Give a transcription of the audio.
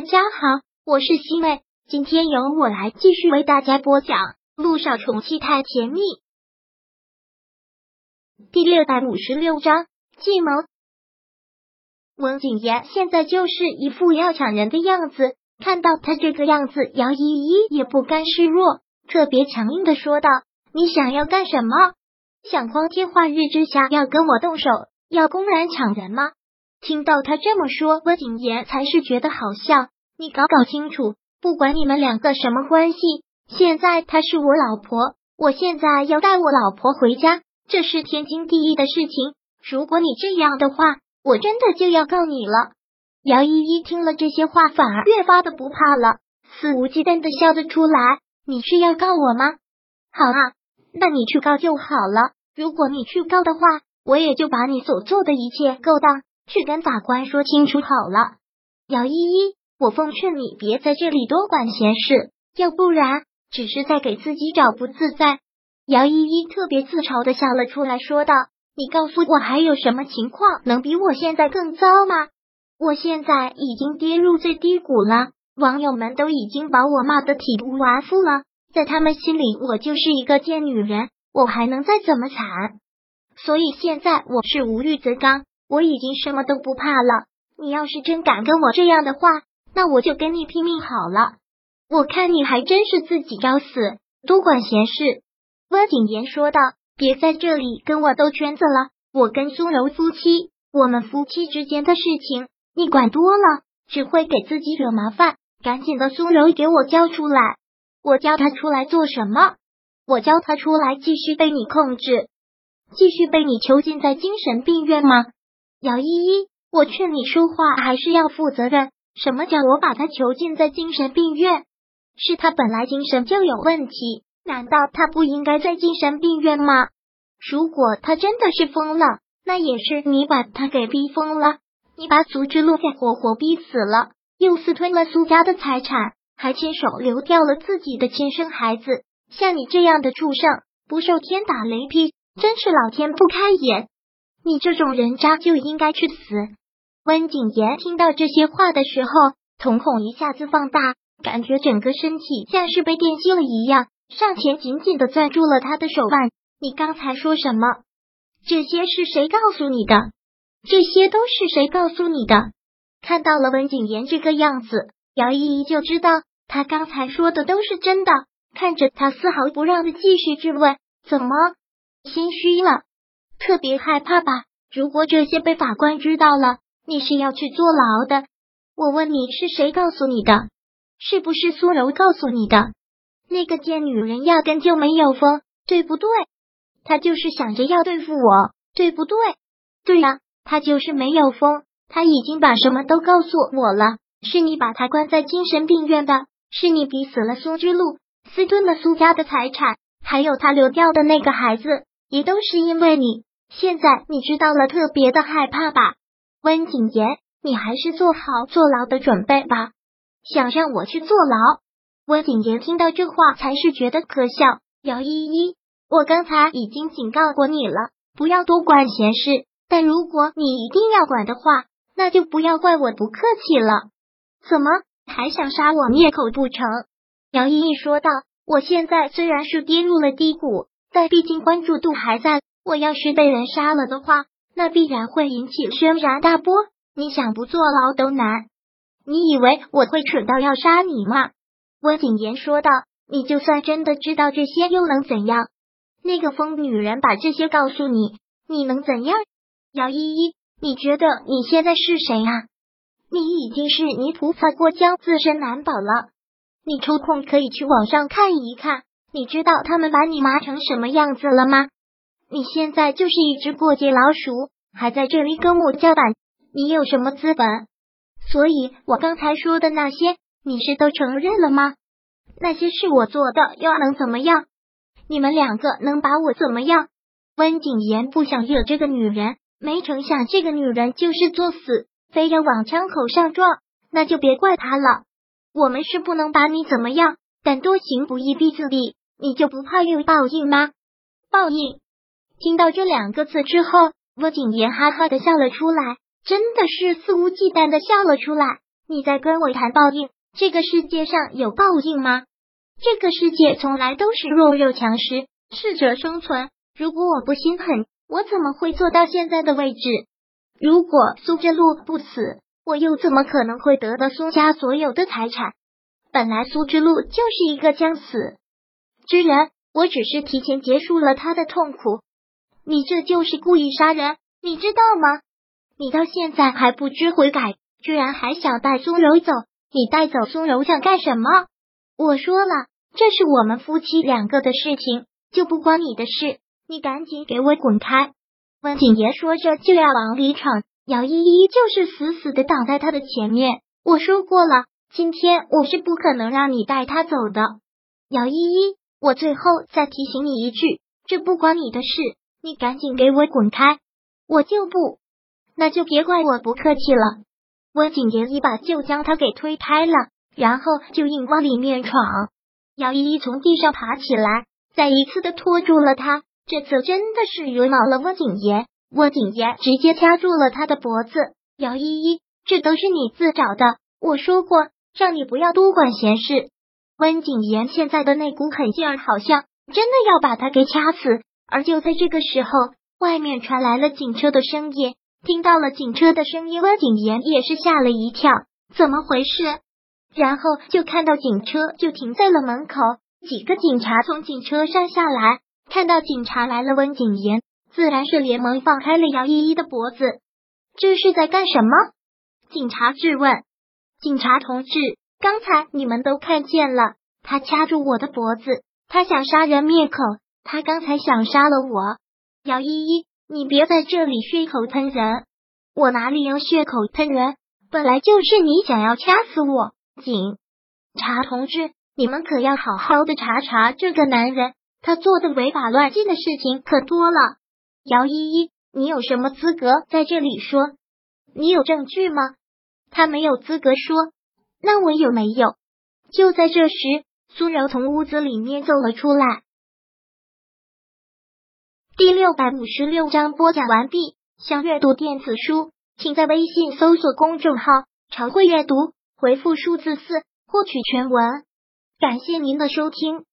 大家好，我是西妹，今天由我来继续为大家播讲《路上宠妻太甜蜜》第六百五十六章计谋。温景言现在就是一副要抢人的样子，看到他这个样子，姚依依也不甘示弱，特别强硬的说道：“你想要干什么？想光天化日之下要跟我动手，要公然抢人吗？”听到他这么说，温景言才是觉得好笑。你搞搞清楚，不管你们两个什么关系，现在她是我老婆，我现在要带我老婆回家，这是天经地义的事情。如果你这样的话，我真的就要告你了。姚依依听了这些话，反而越发的不怕了，肆无忌惮的笑得出来。你是要告我吗？好啊，那你去告就好了。如果你去告的话，我也就把你所做的一切勾当。去跟法官说清楚好了，姚依依，我奉劝你别在这里多管闲事，要不然只是在给自己找不自在。姚依依特别自嘲的笑了出来，说道：“你告诉我还有什么情况能比我现在更糟吗？我现在已经跌入最低谷了，网友们都已经把我骂得体无完肤了，在他们心里我就是一个贱女人，我还能再怎么惨？所以现在我是无欲则刚。”我已经什么都不怕了。你要是真敢跟我这样的话，那我就跟你拼命好了。我看你还真是自己找死，多管闲事。温景言说道：“别在这里跟我兜圈子了。我跟苏柔夫妻，我们夫妻之间的事情，你管多了只会给自己惹麻烦。赶紧的，苏柔给我交出来！我叫他出来做什么？我叫他出来继续被你控制，继续被你囚禁在精神病院吗？”姚依依，我劝你说话还是要负责任。什么叫我把他囚禁在精神病院？是他本来精神就有问题，难道他不应该在精神病院吗？如果他真的是疯了，那也是你把他给逼疯了。你把苏之路给活活逼死了，又私吞了苏家的财产，还亲手流掉了自己的亲生孩子。像你这样的畜生，不受天打雷劈，真是老天不开眼。你这种人渣就应该去死！温景言听到这些话的时候，瞳孔一下子放大，感觉整个身体像是被电击了一样，上前紧紧的攥住了他的手腕。你刚才说什么？这些是谁告诉你的？这些都是谁告诉你的？看到了温景言这个样子，姚依依就知道他刚才说的都是真的。看着他丝毫不让的继续质问，怎么心虚了？特别害怕吧？如果这些被法官知道了，你是要去坐牢的。我问你，是谁告诉你的？是不是苏柔告诉你的？那个贱女人压根就没有疯，对不对？她就是想着要对付我，对不对？对呀，她就是没有疯，她已经把什么都告诉我了。是你把她关在精神病院的，是你逼死了苏之路，私吞了苏家的财产，还有他流掉的那个孩子，也都是因为你。现在你知道了，特别的害怕吧，温景言，你还是做好坐牢的准备吧。想让我去坐牢？温景言听到这话，才是觉得可笑。姚依依，我刚才已经警告过你了，不要多管闲事。但如果你一定要管的话，那就不要怪我不客气了。怎么还想杀我灭口不成？姚依依说道：“我现在虽然是跌入了低谷，但毕竟关注度还在。”我要是被人杀了的话，那必然会引起轩然大波。你想不坐牢都难。你以为我会蠢到要杀你吗？温景言说道。你就算真的知道这些，又能怎样？那个疯女人把这些告诉你，你能怎样？姚依依，你觉得你现在是谁啊？你已经是泥菩萨过江，自身难保了。你抽空可以去网上看一看，你知道他们把你骂成什么样子了吗？你现在就是一只过街老鼠，还在这里跟我叫板，你有什么资本？所以我刚才说的那些，你是都承认了吗？那些是我做的，又能怎么样？你们两个能把我怎么样？温景言不想惹这个女人，没成想这个女人就是作死，非要往枪口上撞，那就别怪她了。我们是不能把你怎么样，但多行不义必自毙，你就不怕有报应吗？报应。听到这两个字之后，温景言哈哈的笑了出来，真的是肆无忌惮的笑了出来。你在跟我谈报应？这个世界上有报应吗？这个世界从来都是弱肉强食，适者生存。如果我不心狠，我怎么会做到现在的位置？如果苏之路不死，我又怎么可能会得到苏家所有的财产？本来苏之路就是一个将死之人，我只是提前结束了他的痛苦。你这就是故意杀人，你知道吗？你到现在还不知悔改，居然还想带苏柔走？你带走苏柔想干什么？我说了，这是我们夫妻两个的事情，就不关你的事。你赶紧给我滚开！温景言说着就要往里闯，姚依依就是死死的挡在他的前面。我说过了，今天我是不可能让你带他走的。姚依依，我最后再提醒你一句，这不关你的事，你赶紧给我滚开！我就不，那就别怪我不客气了。温景言一把就将他给推开了。然后就硬往里面闯，姚依依从地上爬起来，再一次的拖住了他。这次真的是惹恼了温景言，温景言直接掐住了他的脖子。姚依依，这都是你自找的，我说过让你不要多管闲事。温景言现在的那股狠劲儿，好像真的要把他给掐死。而就在这个时候，外面传来了警车的声音，听到了警车的声音，温景言也是吓了一跳，怎么回事？然后就看到警车就停在了门口，几个警察从警车上下来，看到警察来了，温景言自然是连忙放开了姚依依的脖子。这是在干什么？警察质问。警察同志，刚才你们都看见了，他掐住我的脖子，他想杀人灭口，他刚才想杀了我。姚依依，你别在这里血口喷人，我哪里有血口喷人？本来就是你想要掐死我。警察同志，你们可要好好的查查这个男人，他做的违法乱纪的事情可多了。姚依依，你有什么资格在这里说？你有证据吗？他没有资格说，那我有没有？就在这时，苏柔从屋子里面走了出来。第六百五十六章播讲完毕。想阅读电子书，请在微信搜索公众号“常会阅读”。回复数字四获取全文，感谢您的收听。